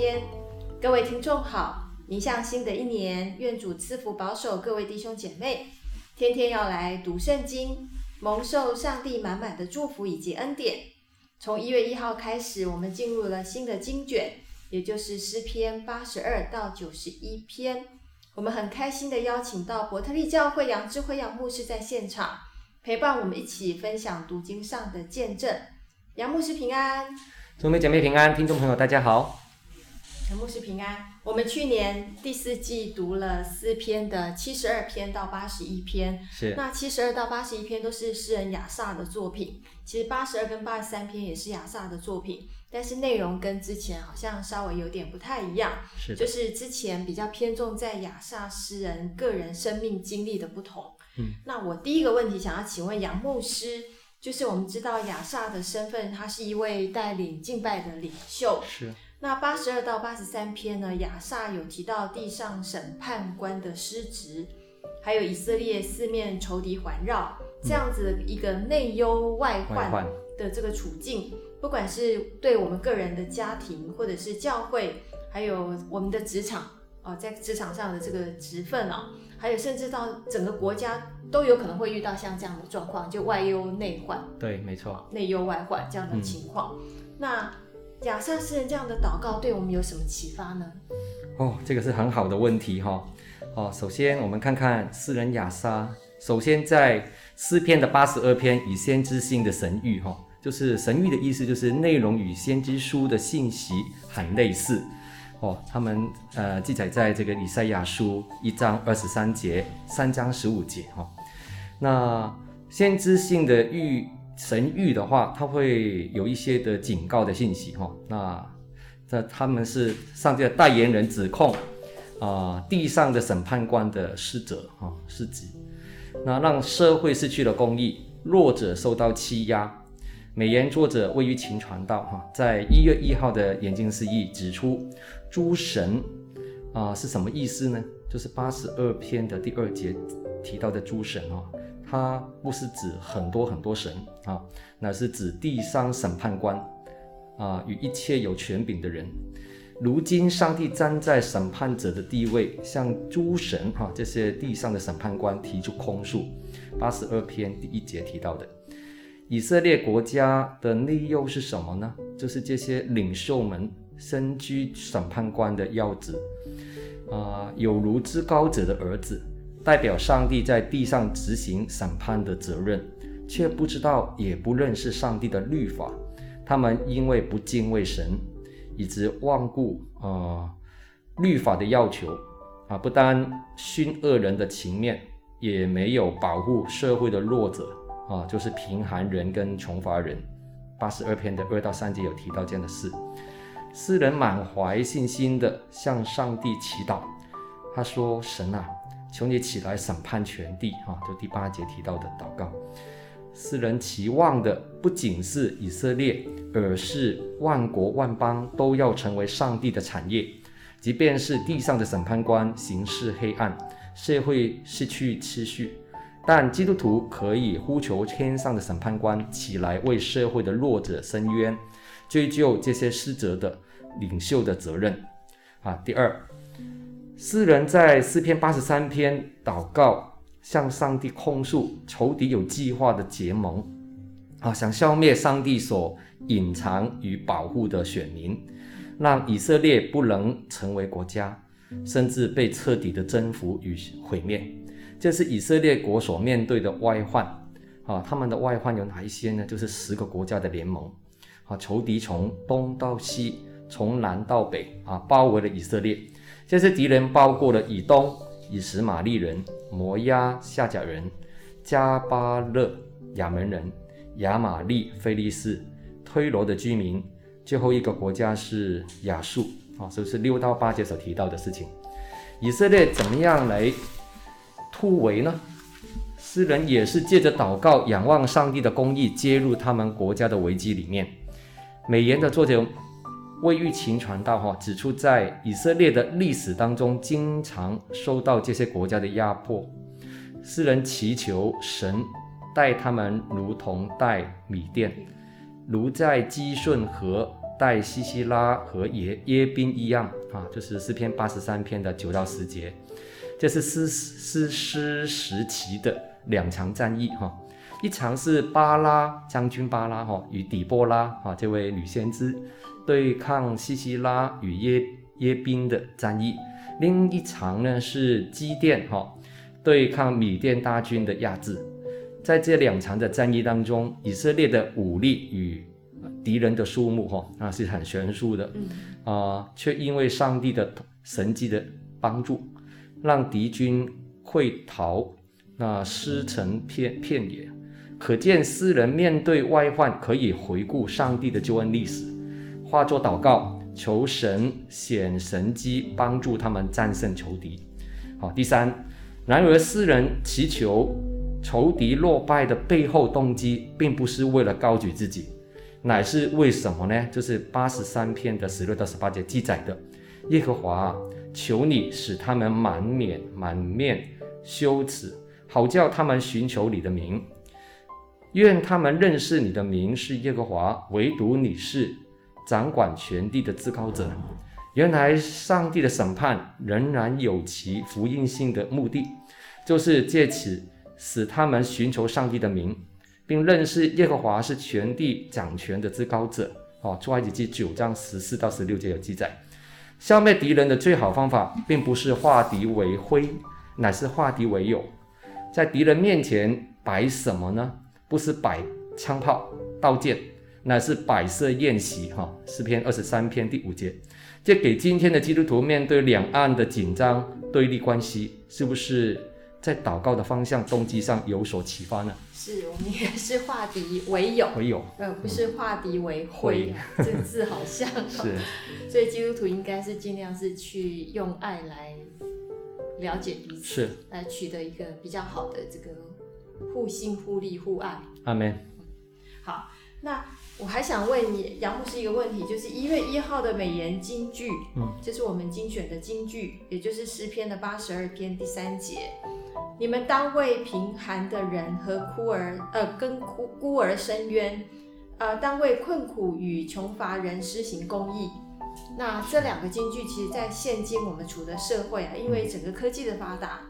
天，各位听众好，迎向新的一年，愿主赐福保守各位弟兄姐妹，天天要来读圣经，蒙受上帝满满的祝福以及恩典。从一月一号开始，我们进入了新的经卷，也就是诗篇八十二到九十一篇。我们很开心的邀请到伯特利教会杨智辉杨牧师在现场，陪伴我们一起分享读经上的见证。杨牧师平安。兄妹姐妹平安，听众朋友大家好。杨牧师平安。我们去年第四季读了四篇的七十二篇到八十一篇，是。那七十二到八十一篇都是诗人雅萨的作品，其实八十二跟八十三篇也是雅萨的作品，但是内容跟之前好像稍微有点不太一样，是。就是之前比较偏重在雅萨诗人个人生命经历的不同。嗯。那我第一个问题想要请问杨牧师。就是我们知道亚萨的身份，他是一位带领敬拜的领袖。是。那八十二到八十三篇呢，亚萨有提到地上审判官的失职，还有以色列四面仇敌环绕，这样子的一个内忧外患的这个处境，不管是对我们个人的家庭，或者是教会，还有我们的职场。哦，在职场上的这个职分啊，还有甚至到整个国家都有可能会遇到像这样的状况，就外忧内患。对，没错，内忧外患这样的情况。嗯、那亚萨诗人这样的祷告对我们有什么启发呢？哦，这个是很好的问题哈、哦。首先我们看看诗人亚萨，首先在诗篇的八十二篇以先知性的神谕哈，就是神谕的意思就是内容与先知书的信息很类似。哦，他们呃记载在这个以赛亚书一章二十三节，三章十五节哈、哦。那先知性的諭神谕的话，它会有一些的警告的信息哈、哦。那这他们是上帝的代言人，指控啊、地上的审判官的失责哈失职，那让社会失去了公义，弱者受到欺压。美言作者位于秦传道哈，在一月一号的研经释义指出，诸神啊是什么意思呢？就是八十二篇的第二节提到的诸神哦，它不是指很多很多神啊，那是指地上审判官啊与一切有权柄的人。如今上帝站在审判者的地位，向诸神哈这些地上的审判官提出控诉。八十二篇第一节提到的。以色列国家的内忧是什么呢？就是这些领袖们身居审判官的要职，啊、有如至高者的儿子，代表上帝在地上执行审判的责任，却不知道也不认识上帝的律法。他们因为不敬畏神，以致罔顾啊、呃、律法的要求，啊，不单徇恶人的情面，也没有保护社会的弱者。啊，就是贫寒人跟穷乏人，八十二篇的二到三节有提到这样的事。诗人满怀信心的向上帝祈祷，他说：“神啊，求你起来审判全地。”啊，就第八节提到的祷告。世人期望的不仅是以色列，而是万国万邦都要成为上帝的产业。即便是地上的审判官行事黑暗，社会失去秩序。但基督徒可以呼求天上的审判官起来为社会的弱者伸冤，追究这些失责的领袖的责任。啊，第二，诗人在诗篇八十三篇祷告，向上帝控诉仇敌有计划的结盟，啊，想消灭上帝所隐藏与保护的选民，让以色列不能成为国家，甚至被彻底的征服与毁灭。这是以色列国所面对的外患，啊，他们的外患有哪一些呢？就是十个国家的联盟，啊，仇敌从东到西，从南到北，啊，包围了以色列。这些敌人包括了以东、以实玛利人、摩押、夏甲人、迦巴勒、亚门人、亚玛利、菲利斯、推罗的居民。最后一个国家是亚述，啊，是不是六到八节所提到的事情？以色列怎么样来？突围呢？诗人也是借着祷告，仰望上帝的公义，介入他们国家的危机里面。美言的作者魏玉琴传道哈指出，在以色列的历史当中，经常受到这些国家的压迫。诗人祈求神待他们如同待米甸，如在基顺河待西西拉和耶耶宾一样啊，就是诗篇八十三篇的九到十节，这是士士师时期的两场战役哈。一场是巴拉将军巴拉哈与底波拉哈这位女先知对抗西西拉与耶耶宾的战役，另一场呢是基甸哈对抗米甸大军的压制。在这两场的战役当中，以色列的武力与敌人的数目哈那是很悬殊的，啊，却因为上帝的神迹的帮助，让敌军溃逃，那尸成片片野。可见诗人面对外患，可以回顾上帝的救恩历史，化作祷告，求神显神机，帮助他们战胜仇敌。好，第三，然而诗人祈求仇敌落败的背后动机，并不是为了高举自己，乃是为什么呢？就是八十三篇的十六到十八节记载的：耶和华，求你使他们满面满面羞耻，好叫他们寻求你的名。愿他们认识你的名是耶和华，唯独你是掌管全地的至高者。原来上帝的审判仍然有其福音性的目的，就是借此使他们寻求上帝的名，并认识耶和华是全地掌权的至高者。哦，出埃及记九章十四到十六节有记载。消灭敌人的最好方法，并不是化敌为灰，乃是化敌为友。在敌人面前摆什么呢？不是摆枪炮、刀剑，乃是摆设宴席。哈，诗篇二十三篇第五节，这给今天的基督徒面对两岸的紧张对立关系，是不是在祷告的方向、动机上有所启发呢？是我们也是化敌为友，为友，呃，不是化敌为灰，嗯、这个字好像。是，所以基督徒应该是尽量是去用爱来了解彼此，是来取得一个比较好的这个。互信、互利、互爱。阿门。好，那我还想问你杨牧师一个问题，就是一月一号的美言金句，嗯，就是我们精选的金句，也就是诗篇的八十二篇第三节，你们当为贫寒的人和孤儿，呃，跟孤孤儿伸冤，呃，当为困苦与穷乏人施行公义。那这两个金句，其实在现今我们处的社会啊，因为整个科技的发达。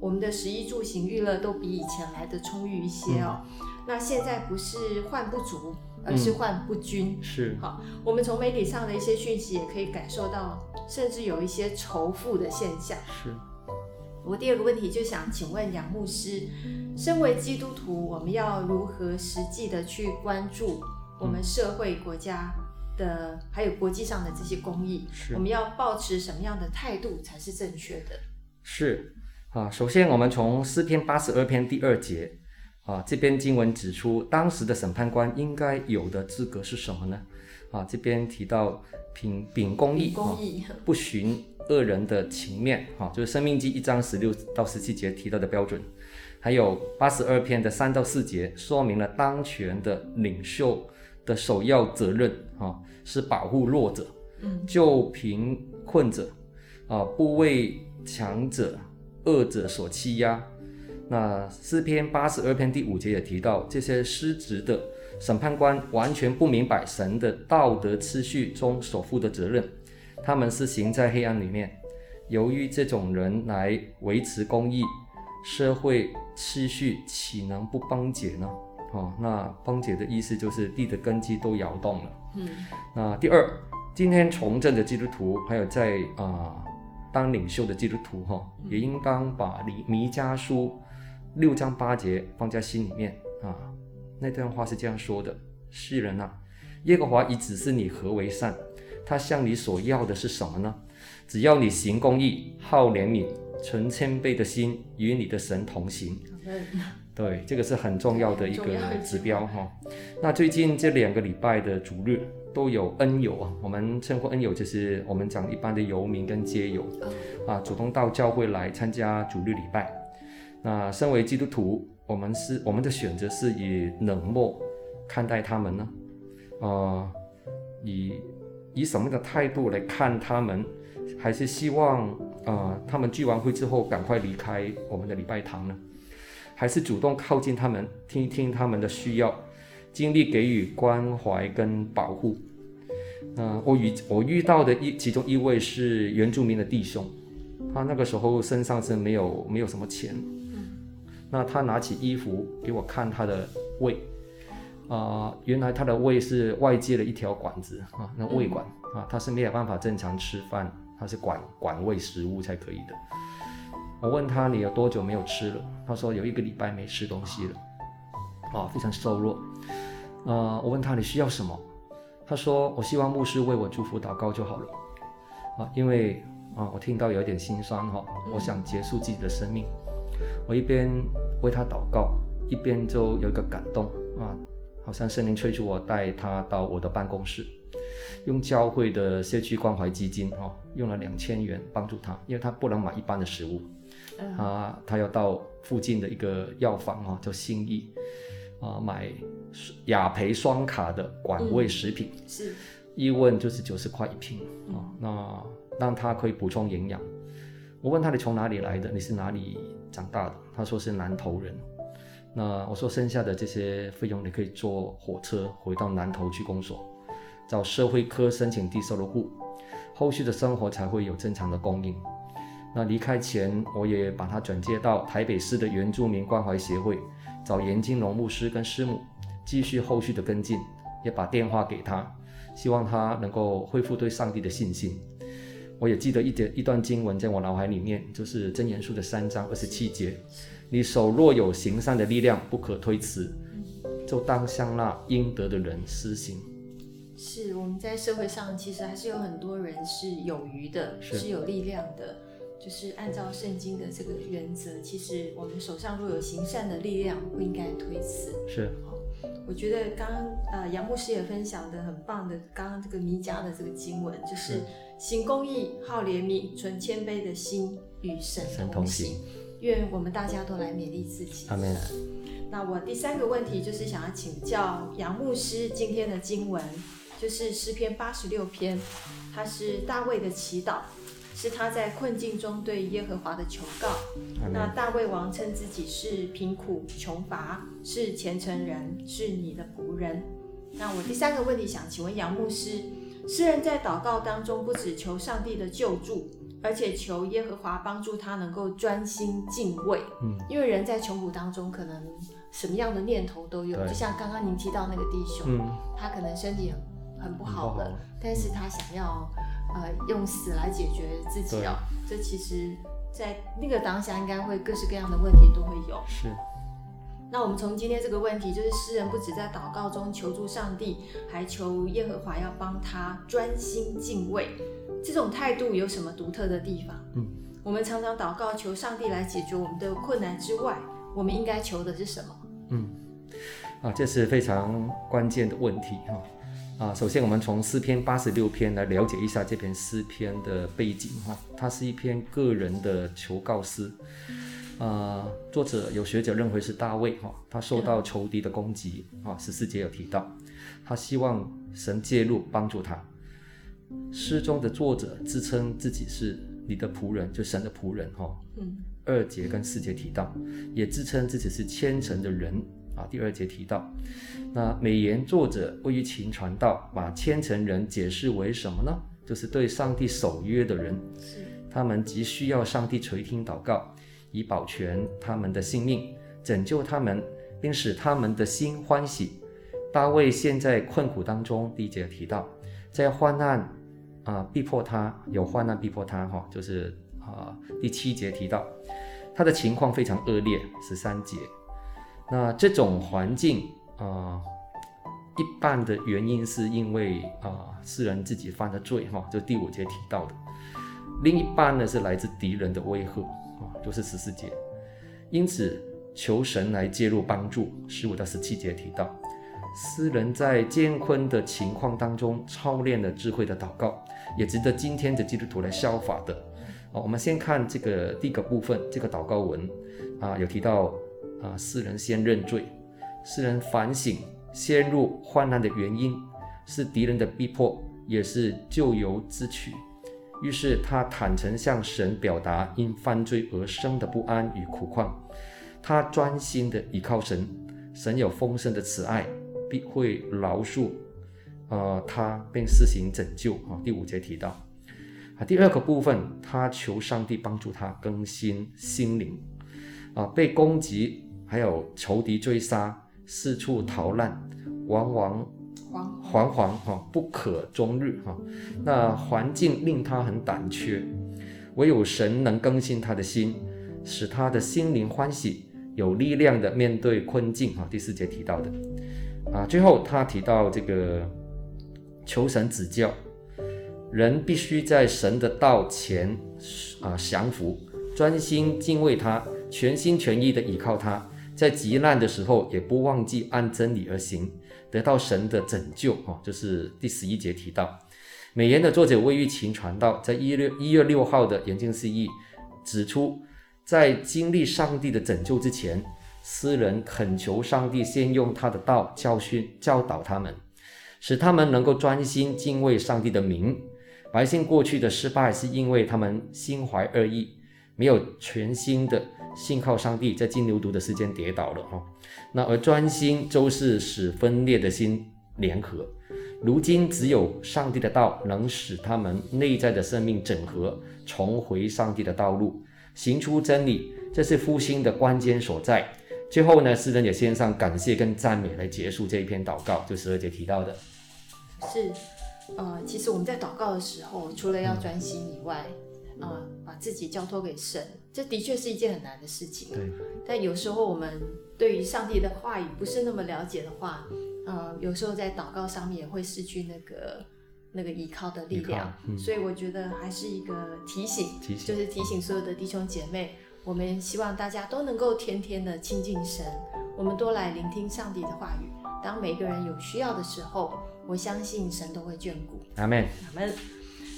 我们的食衣住行娱乐都比以前来的充裕一些哦。嗯、那现在不是患不足，而是患不均。嗯、是好，我们从媒体上的一些讯息也可以感受到，甚至有一些仇富的现象。是。我第二个问题就想请问杨牧师，身为基督徒，我们要如何实际的去关注我们社会、国家的，嗯、还有国际上的这些公益？是。我们要保持什么样的态度才是正确的？是。啊，首先我们从诗篇八十二篇第二节，啊，这篇经文指出，当时的审判官应该有的资格是什么呢？啊，这边提到秉秉公义，公义啊，不寻恶人的情面，啊，就是生命记一章十六到十七节提到的标准，还有八十二篇的三到四节，说明了当权的领袖的首要责任，啊，是保护弱者，嗯救贫困者，啊，不为强者。恶者所欺压，那诗篇八十二篇第五节也提到，这些失职的审判官完全不明白神的道德秩序中所负的责任，他们是行在黑暗里面。由于这种人来维持公义，社会秩序岂能不崩解呢？哦，那崩解的意思就是地的根基都摇动了。嗯，那第二，今天从政的基督徒还有在啊。呃当领袖的基督徒哈，也应当把弥弥迦书六章八节放在心里面啊。那段话是这样说的：世人啊，耶和华已指示你何为善，他向你所要的是什么呢？只要你行公义，好怜悯，存谦卑的心，与你的神同行。对，这个是很重要的一个指标哈。那最近这两个礼拜的主日。都有恩友啊，我们称呼恩友就是我们讲一般的游民跟街友，啊，主动到教会来参加主日礼拜。那身为基督徒，我们是我们的选择是以冷漠看待他们呢？啊、呃，以以什么样的态度来看他们？还是希望啊、呃，他们聚完会之后赶快离开我们的礼拜堂呢？还是主动靠近他们，听一听他们的需要？尽力给予关怀跟保护，那我遇我遇到的一其中一位是原住民的弟兄，他那个时候身上是没有没有什么钱，那他拿起衣服给我看他的胃，啊、呃，原来他的胃是外界的一条管子啊，那胃管啊，他是没有办法正常吃饭，他是管管胃食物才可以的。我问他，你有多久没有吃了？他说有一个礼拜没吃东西了，啊，非常瘦弱。呃，我问他，你需要什么？他说我希望牧师为我祝福祷告就好了。啊，因为啊，我听到有点心酸哈，我想结束自己的生命。我一边为他祷告，一边就有一个感动啊，好像圣灵催促我带他到我的办公室，用教会的社区关怀基金哈，用了两千元帮助他，因为他不能买一般的食物。啊，他要到附近的一个药房啊，叫信义啊，买雅培双卡的管胃食品。嗯、是，一问就是九十块一瓶啊，那让他可以补充营养。我问他，你从哪里来的？你是哪里长大的？他说是南投人。那我说剩下的这些费用，你可以坐火车回到南投去公所，找社会科申请低收入户，后续的生活才会有正常的供应。那离开前，我也把他转接到台北市的原住民关怀协会，找严金龙牧师跟师母继续后续的跟进，也把电话给他，希望他能够恢复对上帝的信心。我也记得一点一段经文在我脑海里面，就是真言书的三章二十七节：你手若有行善的力量，不可推辞，就当向那应得的人施行。是我们在社会上其实还是有很多人是有余的，是，是有力量的。就是按照圣经的这个原则，其实我们手上若有行善的力量，不应该推辞。是，我觉得刚刚呃杨牧师也分享的很棒的，刚刚这个弥迦的这个经文，就是行公义、好怜悯、存谦卑的心，与神同行。愿我们大家都来勉励自己。阿门。那我第三个问题就是想要请教杨牧师今天的经文，就是诗篇八十六篇，它是大卫的祈祷。是他在困境中对耶和华的求告。那大卫王称自己是贫苦穷乏，是虔诚人，是你的仆人。那我第三个问题想请问杨牧师，诗人在祷告当中不只求上帝的救助，而且求耶和华帮助他能够专心敬畏。嗯，因为人在穷苦当中，可能什么样的念头都有。就像刚刚您提到那个弟兄，嗯、他可能身体很很不好了，但是他想要。呃，用死来解决自己哦，这其实，在那个当下，应该会各式各样的问题都会有。是。那我们从今天这个问题，就是诗人不止在祷告中求助上帝，还求耶和华要帮他专心敬畏。这种态度有什么独特的地方？嗯，我们常常祷告求上帝来解决我们的困难之外，我们应该求的是什么？嗯，啊，这是非常关键的问题哈。啊，首先我们从诗篇八十六篇来了解一下这篇诗篇的背景哈，它是一篇个人的求告诗，啊，作者有学者认为是大卫哈，他受到仇敌的攻击啊，十四节有提到，他希望神介入帮助他。诗中的作者自称自己是你的仆人，就神的仆人哈，嗯，二节跟四节提到，也自称自己是虔诚的人。啊，第二节提到，那美言作者位于秦传道，把虔诚人解释为什么呢？就是对上帝守约的人，是他们急需要上帝垂听祷告，以保全他们的性命，拯救他们，并使他们的心欢喜。大卫现在困苦当中，第一节提到，在患难啊、呃、逼迫他，有患难逼迫他哈，就是啊、呃、第七节提到，他的情况非常恶劣，十三节。那这种环境啊、一半的原因是因为啊，诗、人自己犯的罪哈，就第五节提到的；另一半呢是来自敌人的威吓啊，就是十四节。因此，求神来介入帮助。十五到十七节提到，诗人在艰困的情况当中操练了智慧的祷告，也值得今天的基督徒来效法的。啊，我们先看这个第一个部分，这个祷告文啊，有提到。啊，世人先认罪，世人反省陷入患难的原因是敌人的逼迫，也是咎由自取。于是他坦诚向神表达因犯罪而生的不安与苦况。他专心的倚靠神，神有丰盛的慈爱，必会饶恕呃，他并施行拯救啊。第五节提到啊，第二个部分，他求上帝帮助他更新心灵啊，被攻击还有仇敌追杀，四处逃难，往往惶惶哈，不可终日哈。那环境令他很胆怯，唯有神能更新他的心，使他的心灵欢喜，有力量的面对困境哈。第四节提到的啊，最后他提到这个。求神指教，人必须在神的道前啊降服，专心敬畏他，全心全意的倚靠他，在极难的时候也不忘记按真理而行，得到神的拯救。哈，这是第十一节提到。美言的作者魏玉琴传道，在一月一月六号的研经释义指出，在经历上帝的拯救之前，诗人恳求上帝先用他的道教训教导他们。使他们能够专心敬畏上帝的名。百姓过去的失败，是因为他们心怀恶意，没有全心的信靠上帝，在金牛犊的时间跌倒了哈。那而专心就是使分裂的心联合。如今只有上帝的道能使他们内在的生命整合，重回上帝的道路，行出真理。这是复兴的关键所在。最后呢，诗人也献上感谢跟赞美来结束这一篇祷告，就十二节提到的。是，呃，其实我们在祷告的时候，除了要专心以外，啊、呃，把自己交托给神，这的确是一件很难的事情。对。但有时候我们对于上帝的话语不是那么了解的话，呃，有时候在祷告上面也会失去那个那个依靠的力量。嗯、所以我觉得还是一个提醒，提醒，就是提醒所有的弟兄姐妹，我们希望大家都能够天天的亲近神，我们多来聆听上帝的话语。当每个人有需要的时候。我相信神都会眷顾。阿门。阿门。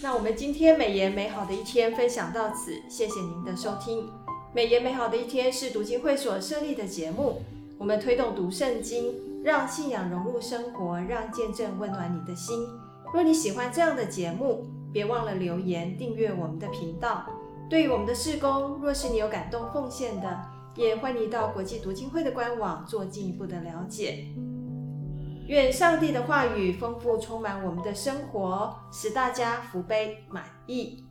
那我们今天美言美好的一天分享到此，谢谢您的收听。美言美好的一天是读经会所设立的节目，我们推动读圣经，让信仰融入生活，让见证温暖你的心。若你喜欢这样的节目，别忘了留言订阅我们的频道。对于我们的事工，若是你有感动奉献的，也欢迎你到国际读经会的官网做进一步的了解。愿上帝的话语丰富充满我们的生活，使大家福杯满溢。